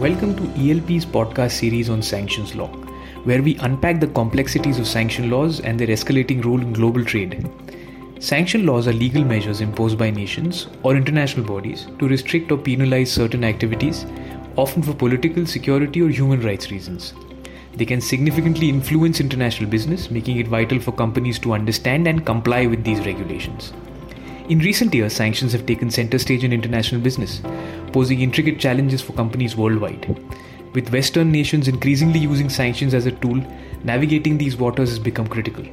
Welcome to ELP's podcast series on sanctions law, where we unpack the complexities of sanction laws and their escalating role in global trade. Sanction laws are legal measures imposed by nations or international bodies to restrict or penalize certain activities, often for political, security, or human rights reasons. They can significantly influence international business, making it vital for companies to understand and comply with these regulations. In recent years, sanctions have taken center stage in international business, posing intricate challenges for companies worldwide. With Western nations increasingly using sanctions as a tool, navigating these waters has become critical.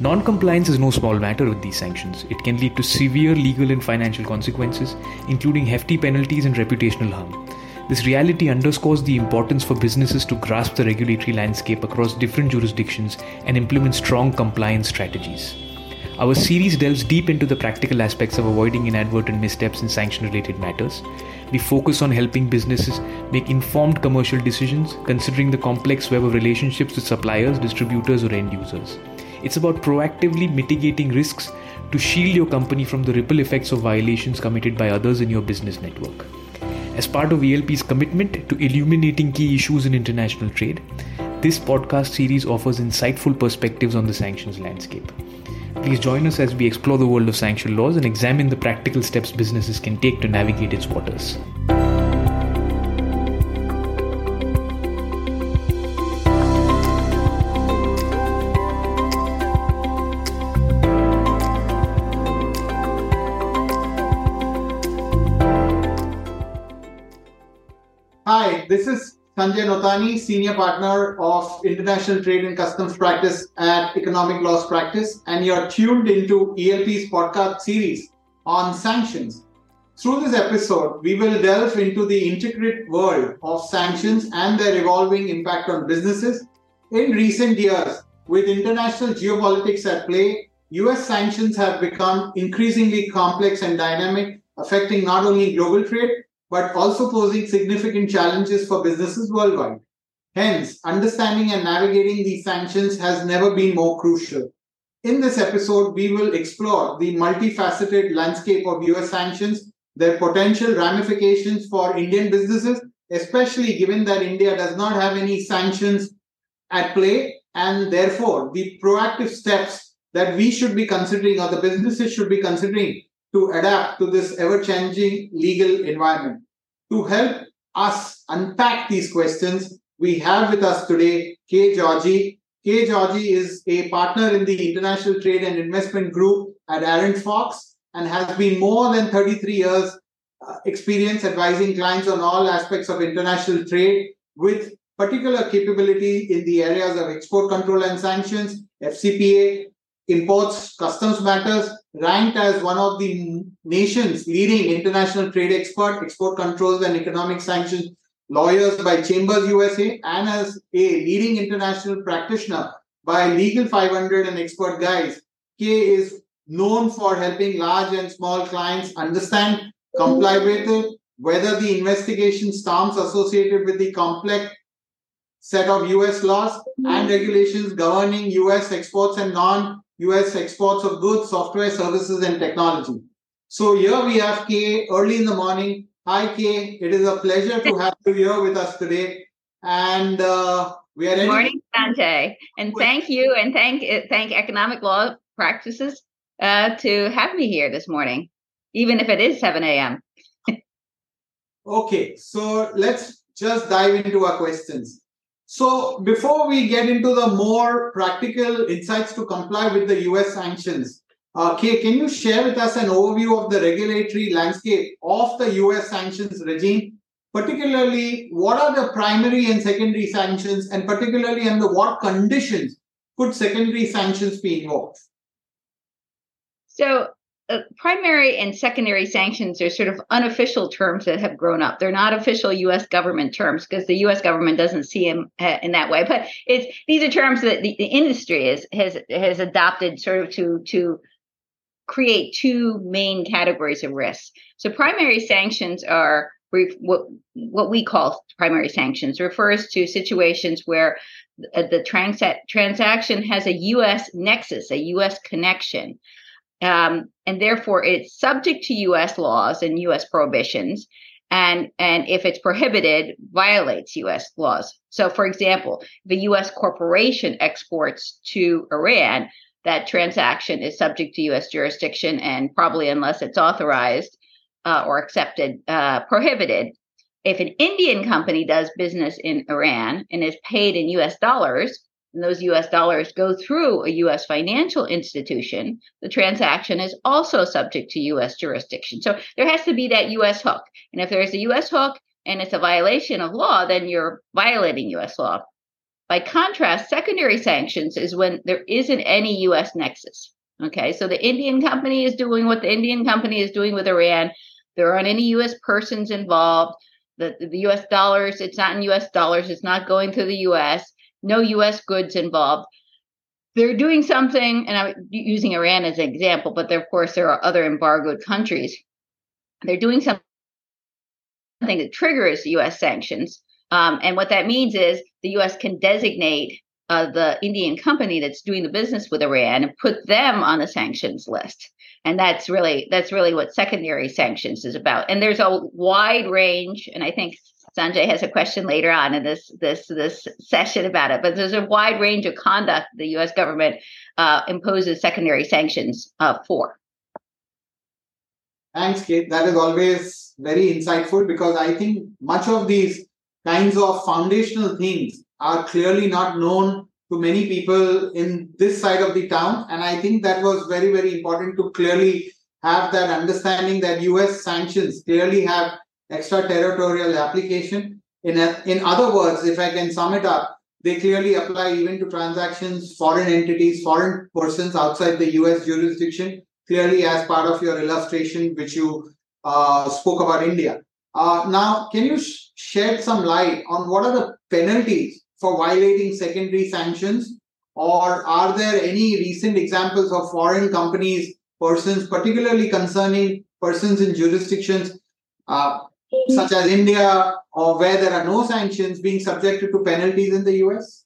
Non compliance is no small matter with these sanctions. It can lead to severe legal and financial consequences, including hefty penalties and reputational harm. This reality underscores the importance for businesses to grasp the regulatory landscape across different jurisdictions and implement strong compliance strategies. Our series delves deep into the practical aspects of avoiding inadvertent missteps in sanction related matters. We focus on helping businesses make informed commercial decisions, considering the complex web of relationships with suppliers, distributors, or end users. It's about proactively mitigating risks to shield your company from the ripple effects of violations committed by others in your business network. As part of ELP's commitment to illuminating key issues in international trade, this podcast series offers insightful perspectives on the sanctions landscape. Please join us as we explore the world of sanction laws and examine the practical steps businesses can take to navigate its waters. Hi, this is Sanjay Notani, Senior Partner of International Trade and Customs Practice at Economic Laws Practice, and you're tuned into ELP's podcast series on sanctions. Through this episode, we will delve into the intricate world of sanctions and their evolving impact on businesses. In recent years, with international geopolitics at play, US sanctions have become increasingly complex and dynamic, affecting not only global trade but also posing significant challenges for businesses worldwide. Hence, understanding and navigating these sanctions has never been more crucial. In this episode, we will explore the multifaceted landscape of US sanctions, their potential ramifications for Indian businesses, especially given that India does not have any sanctions at play, and therefore the proactive steps that we should be considering or the businesses should be considering to adapt to this ever changing legal environment. To help us unpack these questions, we have with us today Kay Georgi. Kay Georgi is a partner in the International Trade and Investment Group at Arent Fox and has been more than 33 years uh, experience advising clients on all aspects of international trade with particular capability in the areas of export control and sanctions, FCPA, imports, customs matters, ranked as one of the nation's leading international trade expert, export controls and economic sanctions lawyers by Chambers USA, and as a leading international practitioner by Legal 500 and Expert Guides. Kay is known for helping large and small clients understand, comply with it, whether the investigation storms associated with the complex set of US laws and mm-hmm. regulations governing US exports and non US exports of goods, software, services, and technology. So here we have Kay early in the morning. Hi, Kay. It is a pleasure to have you here with us today. And uh, we are Good morning, Sanjay. And thank you, and thank thank Economic Law Practices uh, to have me here this morning, even if it is 7 a.m. okay, so let's just dive into our questions. So, before we get into the more practical insights to comply with the US sanctions, uh, Kay, can you share with us an overview of the regulatory landscape of the US sanctions regime? Particularly, what are the primary and secondary sanctions, and particularly under what conditions could secondary sanctions be invoked? So, uh, primary and secondary sanctions are sort of unofficial terms that have grown up. They're not official U.S. government terms because the U.S. government doesn't see them uh, in that way. But it's these are terms that the, the industry is, has has adopted sort of to to create two main categories of risks. So primary sanctions are what what we call primary sanctions refers to situations where the trans- transaction has a U.S. nexus, a U.S. connection um, and therefore it's subject to U.S. laws and U.S. prohibitions. and and if it's prohibited violates US laws. So for example, a US corporation exports to Iran, that transaction is subject to US jurisdiction and probably unless it's authorized uh, or accepted uh, prohibited. If an Indian company does business in Iran and is paid in US dollars, and those US dollars go through a US financial institution, the transaction is also subject to US jurisdiction. So there has to be that US hook. And if there's a US hook and it's a violation of law, then you're violating US law. By contrast, secondary sanctions is when there isn't any US nexus. Okay, so the Indian company is doing what the Indian company is doing with Iran. There aren't any US persons involved. The, the US dollars, it's not in US dollars, it's not going through the US no US goods involved. They're doing something, and I'm using Iran as an example, but there, of course, there are other embargoed countries. They're doing something that triggers US sanctions. Um, and what that means is the US can designate uh, the Indian company that's doing the business with Iran and put them on the sanctions list. And that's really that's really what secondary sanctions is about. And there's a wide range, and I think Sanjay has a question later on in this this this session about it. But there's a wide range of conduct the U.S. government uh, imposes secondary sanctions uh, for. Thanks, Kay. That is always very insightful because I think much of these kinds of foundational things are clearly not known to many people in this side of the town. And I think that was very, very important to clearly have that understanding that US sanctions clearly have extraterritorial application. In, a, in other words, if I can sum it up, they clearly apply even to transactions, foreign entities, foreign persons outside the US jurisdiction, clearly as part of your illustration, which you uh, spoke about India. Uh, now, can you sh- shed some light on what are the penalties for violating secondary sanctions? Or are there any recent examples of foreign companies, persons, particularly concerning persons in jurisdictions uh, such as India or where there are no sanctions being subjected to penalties in the US?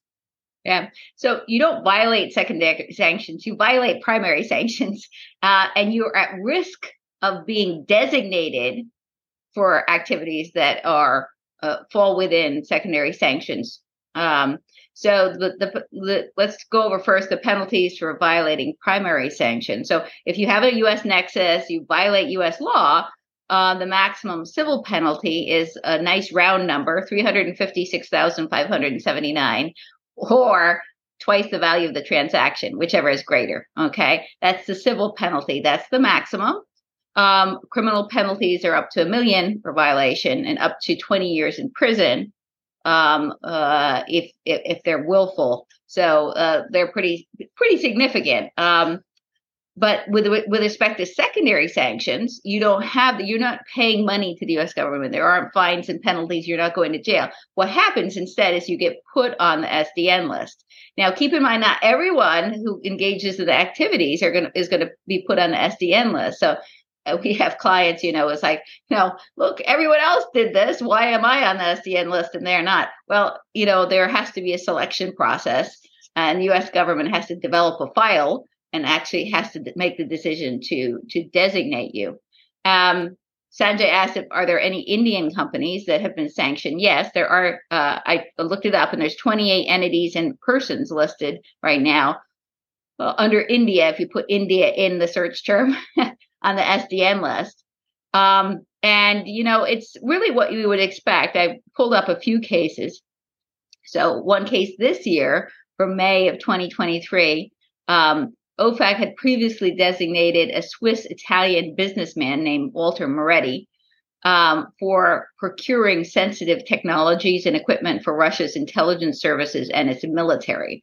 Yeah. So you don't violate secondary sanctions, you violate primary sanctions, uh, and you're at risk of being designated for activities that are uh, fall within secondary sanctions. Um, so the, the, the, let's go over first the penalties for violating primary sanctions. So if you have a U.S. nexus, you violate U.S. law, uh, the maximum civil penalty is a nice round number 356,579 or twice the value of the transaction, whichever is greater. Okay. That's the civil penalty. That's the maximum. Um, criminal penalties are up to a million for violation and up to 20 years in prison um, uh, if, if, if they're willful. So uh, they're pretty pretty significant. Um, but with with respect to secondary sanctions, you don't have you're not paying money to the U.S. government. There aren't fines and penalties. You're not going to jail. What happens instead is you get put on the SDN list. Now, keep in mind, not everyone who engages in the activities are going is going to be put on the SDN list. So uh, we have clients, you know, it's like, you know, look, everyone else did this. Why am I on the SDN list and they're not? Well, you know, there has to be a selection process, and the U.S. government has to develop a file and actually has to make the decision to to designate you. Um, Sanjay asked if are there any Indian companies that have been sanctioned? Yes, there are. Uh, I looked it up, and there's 28 entities and persons listed right now. Well, under India, if you put India in the search term on the SDN list, um, and you know it's really what you would expect. I pulled up a few cases. So one case this year from May of 2023. Um, OFAC had previously designated a Swiss Italian businessman named Walter Moretti um, for procuring sensitive technologies and equipment for Russia's intelligence services and its military.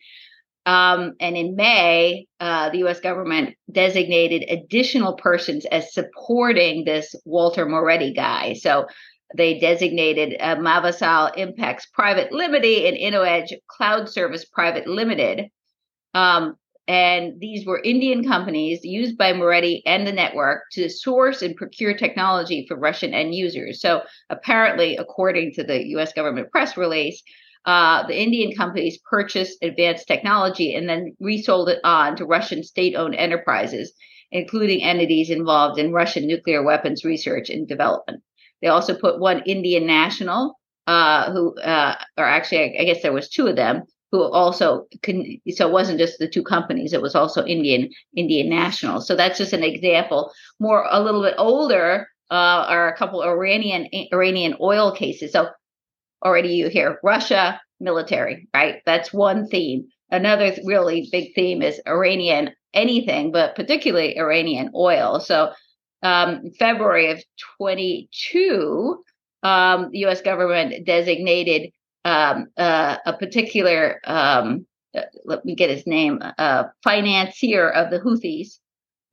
Um, and in May, uh, the US government designated additional persons as supporting this Walter Moretti guy. So they designated uh, Mavasal Impex Private Limited and InnoEdge Cloud Service Private Limited um, and these were Indian companies used by Moretti and the network to source and procure technology for Russian end users. So, apparently, according to the US government press release, uh, the Indian companies purchased advanced technology and then resold it on to Russian state owned enterprises, including entities involved in Russian nuclear weapons research and development. They also put one Indian national, uh, who, uh, or actually, I, I guess there was two of them who also can. So it wasn't just the two companies; it was also Indian Indian nationals. So that's just an example. More a little bit older uh, are a couple Iranian Iranian oil cases. So already you hear Russia military, right? That's one theme. Another really big theme is Iranian anything, but particularly Iranian oil. So, um, February of 22, um, the U.S. government designated um, uh, a particular, um, uh, let me get his name, uh, financier of the Houthis,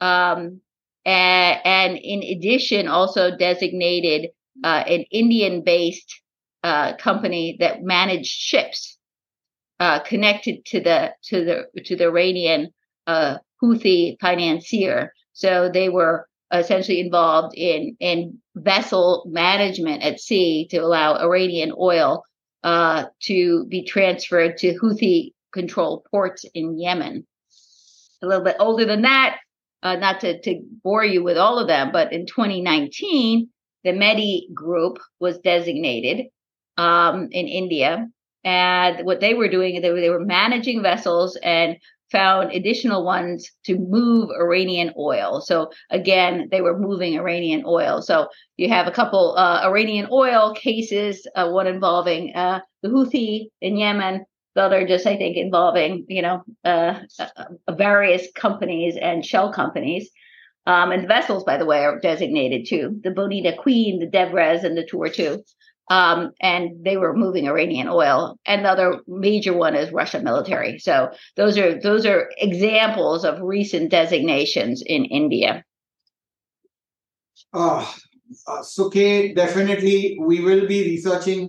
um, and, and, in addition, also designated uh, an Indian-based uh, company that managed ships uh, connected to the to the to the Iranian uh, Houthi financier. So they were essentially involved in in vessel management at sea to allow Iranian oil uh, to be transferred to Houthi controlled ports in Yemen. A little bit older than that, uh, not to, to bore you with all of them, but in 2019, the Mehdi Group was designated um, in India. And what they were doing, they were, they were managing vessels and found additional ones to move Iranian oil. So again, they were moving Iranian oil. So you have a couple uh, Iranian oil cases, uh, one involving uh, the Houthi in Yemen, the other just I think involving you know uh, uh, various companies and shell companies. Um, and the vessels, by the way, are designated too. The Bonita Queen, the Devres, and the Tour too um, and they were moving Iranian oil. And the other major one is Russia military. So those are those are examples of recent designations in India. Uh, uh, definitely we will be researching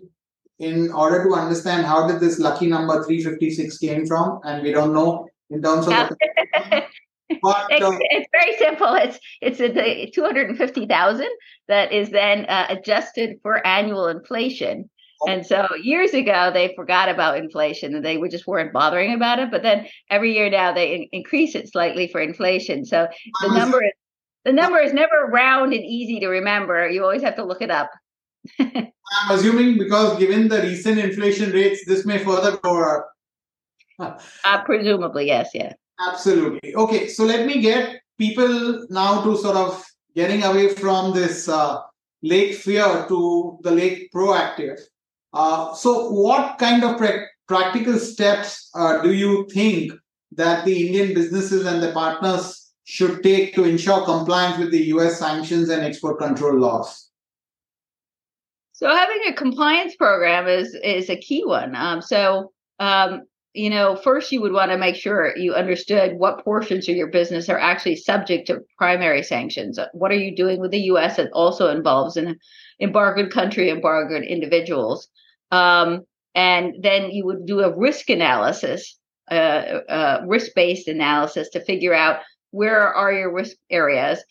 in order to understand how did this lucky number 356 came from, and we don't know in terms of. The- But, it's, uh, it's, very simple. It's it's a, two hundred and fifty thousand that is then uh, adjusted for annual inflation. Oh. And so years ago they forgot about inflation and they were just weren't bothering about it. But then every year now they in- increase it slightly for inflation. So the number is the number is never round and easy to remember. You always have to look it up. I'm assuming because given the recent inflation rates, this may further go up. uh, presumably, yes, yeah. Absolutely. Okay, so let me get people now to sort of getting away from this uh, lake fear to the lake proactive. Uh, so, what kind of pra- practical steps uh, do you think that the Indian businesses and the partners should take to ensure compliance with the US sanctions and export control laws? So, having a compliance program is is a key one. Um, so, um, you know, first you would want to make sure you understood what portions of your business are actually subject to primary sanctions. What are you doing with the U.S. that also involves an embargoed country, embargoed individuals? Um, and then you would do a risk analysis, uh, uh, risk-based analysis to figure out where are your risk areas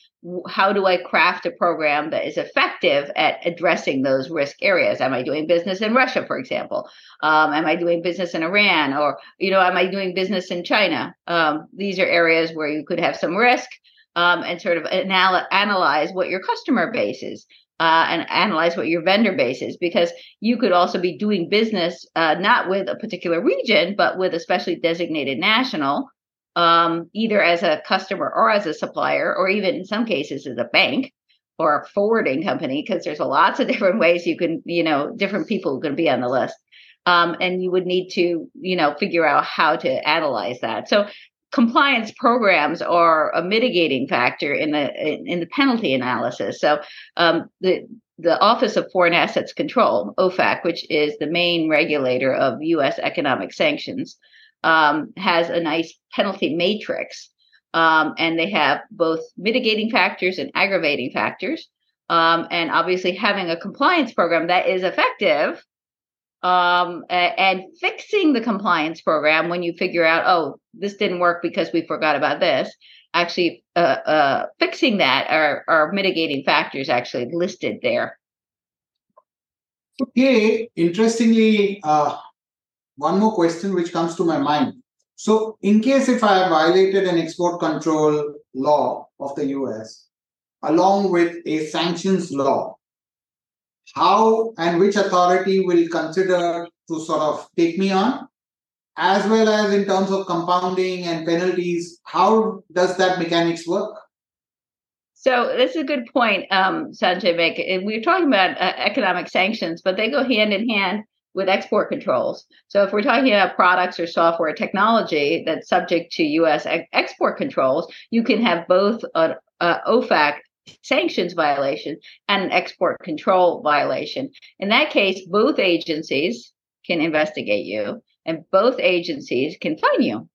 how do I craft a program that is effective at addressing those risk areas? Am I doing business in Russia, for example? Um, am I doing business in Iran, or you know, am I doing business in China? Um, these are areas where you could have some risk, um, and sort of anal- analyze what your customer base is. Uh, and analyze what your vendor base is because you could also be doing business uh, not with a particular region but with a specially designated national um, either as a customer or as a supplier, or even in some cases as a bank or a forwarding company, because there's lots of different ways you can, you know, different people can be on the list. Um, and you would need to, you know, figure out how to analyze that. So compliance programs are a mitigating factor in the in the penalty analysis. So um, the the Office of Foreign Assets Control, OFAC, which is the main regulator of U.S. economic sanctions, um, has a nice penalty matrix. Um, and they have both mitigating factors and aggravating factors. Um, and obviously, having a compliance program that is effective um, and fixing the compliance program when you figure out, oh, this didn't work because we forgot about this. Actually, uh, uh, fixing that are, are mitigating factors actually listed there. Okay, interestingly, uh, one more question which comes to my mind. So, in case if I have violated an export control law of the US along with a sanctions law, how and which authority will consider to sort of take me on, as well as in terms of compounding and penalties, how does that mechanics work? So this is a good point, um, Sanjay. Make we are talking about uh, economic sanctions, but they go hand in hand with export controls. So if we're talking about products or software technology that's subject to U.S. export controls, you can have both an OFAC sanctions violation and an export control violation. In that case, both agencies can investigate you, and both agencies can fine you.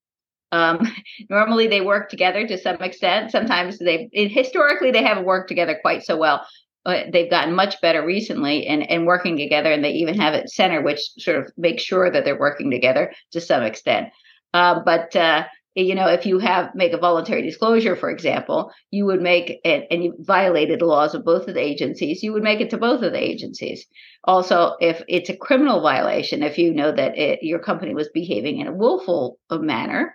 Um, normally, they work together to some extent. Sometimes they historically they haven't worked together quite so well. But they've gotten much better recently and and working together, and they even have a center which sort of makes sure that they're working together to some extent. Uh, but uh, you know if you have make a voluntary disclosure for example you would make it and you violated the laws of both of the agencies you would make it to both of the agencies also if it's a criminal violation if you know that it, your company was behaving in a willful manner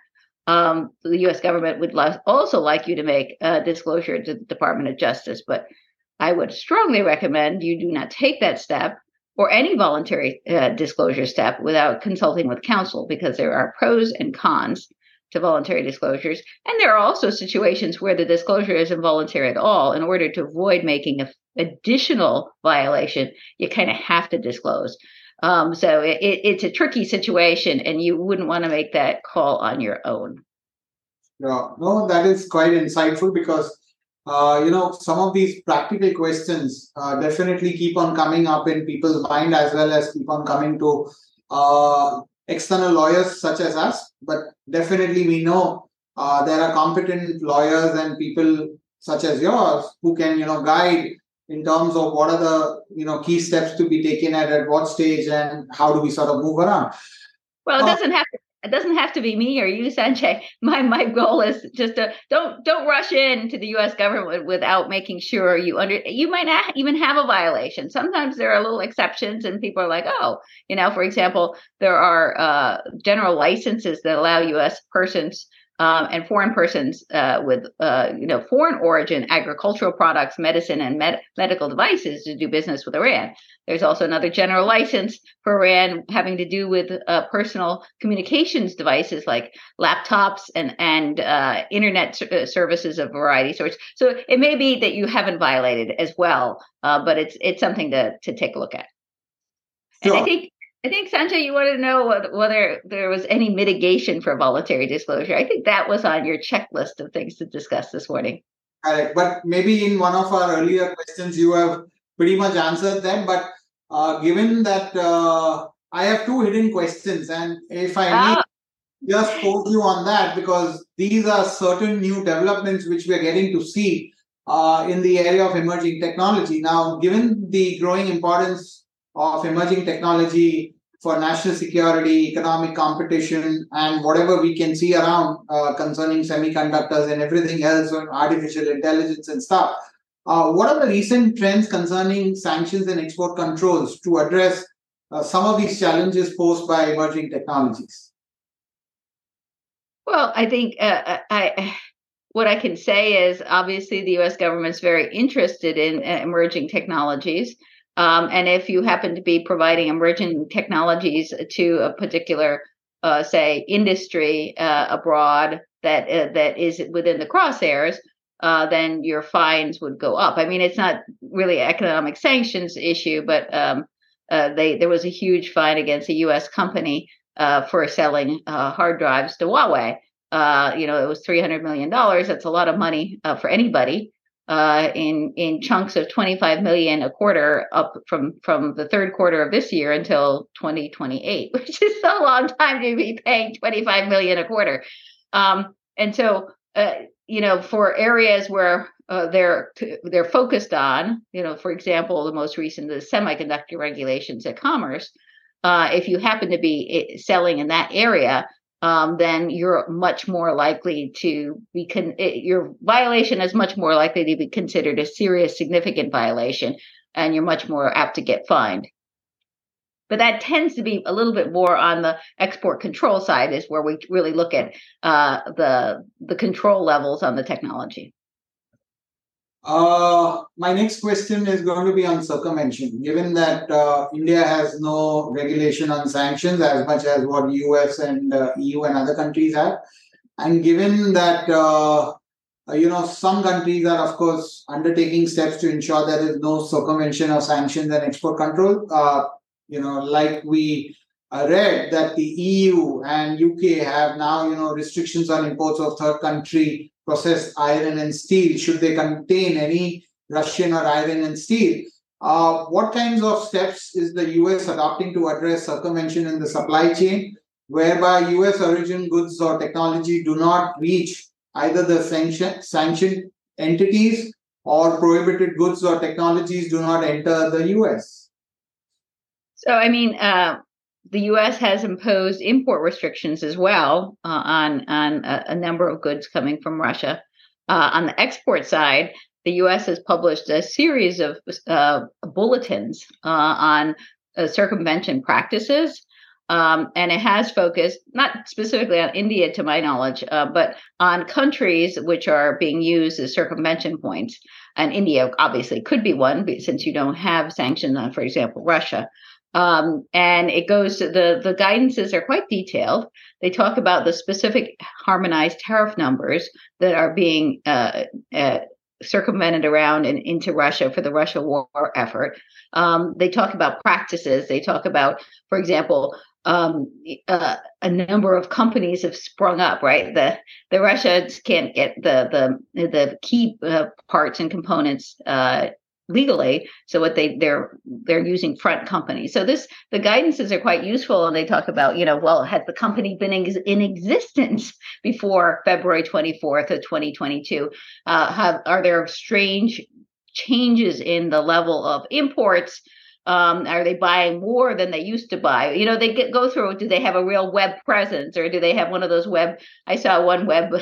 um, the us government would also like you to make a disclosure to the department of justice but i would strongly recommend you do not take that step or any voluntary uh, disclosure step without consulting with counsel because there are pros and cons to voluntary disclosures. And there are also situations where the disclosure is involuntary at all. In order to avoid making an additional violation, you kind of have to disclose. Um, so it, it's a tricky situation, and you wouldn't want to make that call on your own. Yeah, no, that is quite insightful because uh, you know some of these practical questions uh, definitely keep on coming up in people's mind as well as keep on coming to uh, external lawyers such as us, but definitely we know uh, there are competent lawyers and people such as yours who can you know guide in terms of what are the you know key steps to be taken at at what stage and how do we sort of move around. Well, it uh, doesn't have to it doesn't have to be me or you, Sanjay. My my goal is just to don't don't rush into the U.S. government without making sure you under. You might not even have a violation. Sometimes there are little exceptions, and people are like, oh, you know, for example, there are uh, general licenses that allow U.S. persons um, and foreign persons uh, with uh, you know foreign origin agricultural products, medicine, and med- medical devices to do business with Iran. There's also another general license for Iran having to do with uh, personal communications devices like laptops and and uh, internet uh, services of variety sorts. So it may be that you haven't violated as well, uh, but it's it's something to to take a look at. And I think I think Sanjay, you wanted to know whether there was any mitigation for voluntary disclosure. I think that was on your checklist of things to discuss this morning. Correct, but maybe in one of our earlier questions, you have pretty much answered them. But uh, given that uh, I have two hidden questions, and if I ah. may just pose you on that, because these are certain new developments which we are getting to see uh, in the area of emerging technology. Now, given the growing importance of emerging technology for national security, economic competition, and whatever we can see around uh, concerning semiconductors and everything else on artificial intelligence and stuff. Uh, what are the recent trends concerning sanctions and export controls to address uh, some of these challenges posed by emerging technologies? Well, I think uh, uh, I, what I can say is obviously the U.S. government is very interested in uh, emerging technologies. Um, and if you happen to be providing emerging technologies to a particular, uh, say, industry uh, abroad that uh, that is within the crosshairs, uh, then your fines would go up. I mean, it's not really economic sanctions issue, but um, uh, they there was a huge fine against a U.S. company uh, for selling hard drives to Huawei. you know, it was three hundred million dollars. That's a lot of money for anybody uh, in in chunks of 25 million a quarter up from from the third quarter of this year until 2028 which is a long time to be paying 25 million a quarter. Um, and so uh, you know for areas where uh, they're they're focused on you know for example the most recent the semiconductor regulations at commerce uh, if you happen to be eh, selling in that area um, then you're much more likely to be con- it, your violation is much more likely to be considered a serious, significant violation, and you're much more apt to get fined. But that tends to be a little bit more on the export control side, is where we really look at uh, the the control levels on the technology. Uh, my next question is going to be on circumvention. Given that uh, India has no regulation on sanctions as much as what US and uh, EU and other countries have, and given that uh, uh, you know some countries are of course undertaking steps to ensure there is no circumvention of sanctions and export control, uh, you know, like we read that the EU and UK have now you know restrictions on imports of third country processed iron and steel, should they contain any Russian or iron and steel. Uh, what kinds of steps is the US adopting to address circumvention in the supply chain, whereby US origin goods or technology do not reach either the sanction, sanctioned entities or prohibited goods or technologies do not enter the US? So, I mean, uh, the U.S. has imposed import restrictions as well uh, on on a, a, number of goods coming from Russia. Uh, on the export side, the U.S. has published a series of uh, bulletins uh, on uh, circumvention practices, um, and it has focused not specifically on India, to my knowledge, uh, but on countries which are being used as circumvention points. And India obviously could be one, since you don't have sanctions on, for example, Russia. Um, and it goes the the guidances are quite detailed. They talk about the specific harmonized tariff numbers that are being uh, uh, circumvented around and into Russia for the Russia war effort. Um, they talk about practices. They talk about, for example, um, uh, a number of companies have sprung up. Right, the the Russians can't get the the the key uh, parts and components legally so what they they're they're using front companies. So this the guidances are quite useful and they talk about you know well had the company been in, in existence before february 24th of 2022 uh, have are there strange changes in the level of imports um, are they buying more than they used to buy? You know, they get, go through. Do they have a real web presence, or do they have one of those web? I saw one web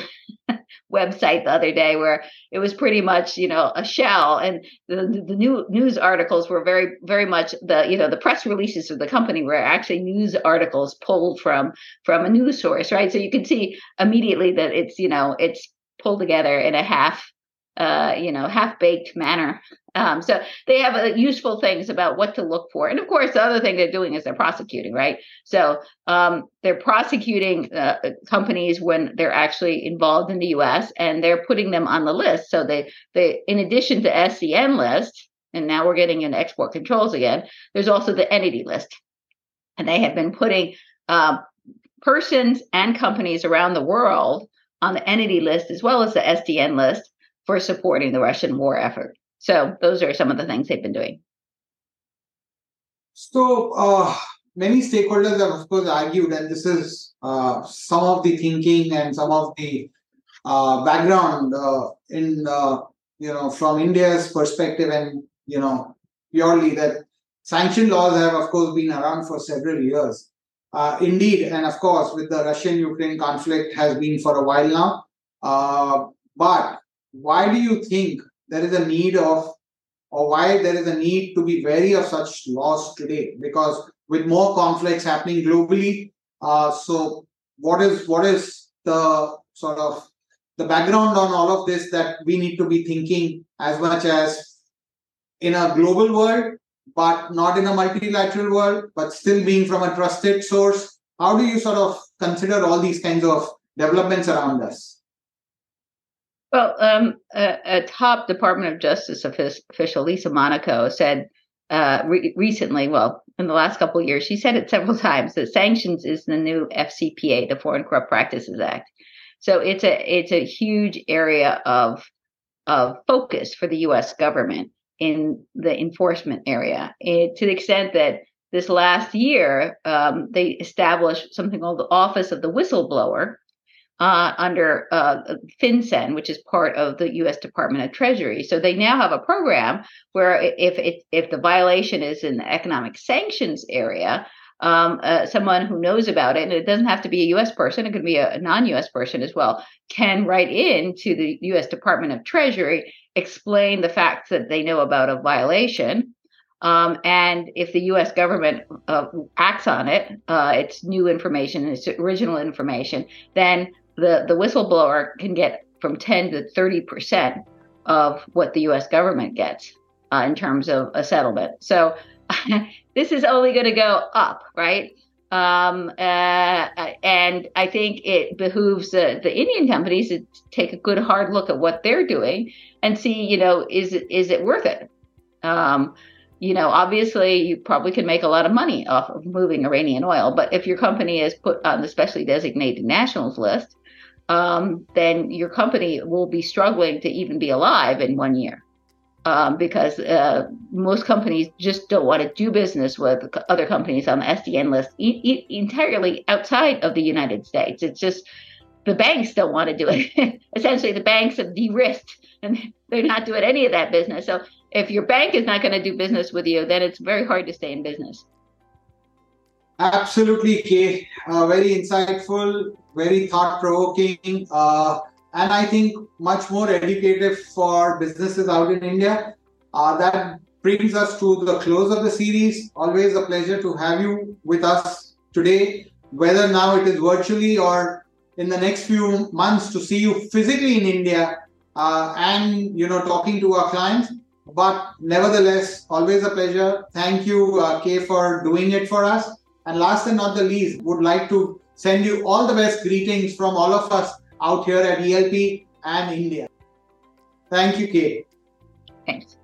website the other day where it was pretty much you know a shell and the, the new news articles were very very much the you know the press releases of the company were actually news articles pulled from from a news source right so you can see immediately that it's you know it's pulled together in a half uh, you know, half baked manner. Um, so they have uh, useful things about what to look for. And of course, the other thing they're doing is they're prosecuting, right? So um, they're prosecuting uh, companies when they're actually involved in the U.S. and they're putting them on the list. So they, they, in addition to SDN list, and now we're getting into export controls again. There's also the entity list, and they have been putting uh, persons and companies around the world on the entity list as well as the SDN list for supporting the Russian war effort. So those are some of the things they've been doing. So uh, many stakeholders have, of course, argued, and this is uh, some of the thinking and some of the uh, background uh, in uh, you know from India's perspective, and you know purely that sanction laws have, of course, been around for several years. Uh, indeed, and of course, with the Russian-Ukraine conflict, has been for a while now. but why do you think there is a need of or why there is a need to be wary of such laws today? Because with more conflicts happening globally uh, so what is what is the sort of the background on all of this that we need to be thinking as much as in a global world but not in a multilateral world but still being from a trusted source? How do you sort of consider all these kinds of developments around us well, um, a, a, top Department of Justice official, Lisa Monaco, said uh, re- recently, well, in the last couple of years, she said it several times that sanctions is the new FCPA, the Foreign Corrupt Practices Act. So it's a it's a huge area of of focus for the U.S. government in the enforcement area, it, to the extent that this last year um, they established something called the Office of the Whistleblower, uh, under uh, FinCEN, which is part of the U.S. Department of Treasury. So they now have a program where if if, if the violation is in the economic sanctions area, um, uh, someone who knows about it, and it doesn't have to be a U.S. person; it could be a, a non-U.S. person as well, can write in to the U.S. Department of Treasury, explain the facts that they know about a violation, um, and if the U.S. government uh, acts on it, uh, it's new information, it's original information, then the, the whistleblower can get from 10 to 30 percent of what the U.S. government gets uh, in terms of a settlement. So this is only going to go up, right? Um, uh, and I think it behooves the, the Indian companies to take a good hard look at what they're doing and see, you know, is it is it worth it? Um, you know, obviously you probably can make a lot of money off of moving Iranian oil, but if your company is put on the specially designated nationals list, um, then your company will be struggling to even be alive in one year. Um, because uh, most companies just don't want to do business with other companies on the SDN list e- e- entirely outside of the United States. It's just the banks don't want to do it. Essentially, the banks have de-risked and they're not doing any of that business. So if your bank is not going to do business with you, then it's very hard to stay in business. Absolutely, Kay. Uh, very insightful, very thought provoking, uh, and I think much more educative for businesses out in India. Uh, that brings us to the close of the series. Always a pleasure to have you with us today, whether now it is virtually or in the next few months to see you physically in India uh, and you know talking to our clients. But nevertheless, always a pleasure. Thank you, uh, Kay, for doing it for us. And last and not the least, would like to send you all the best greetings from all of us out here at ELP and India. Thank you, Kay. Thanks.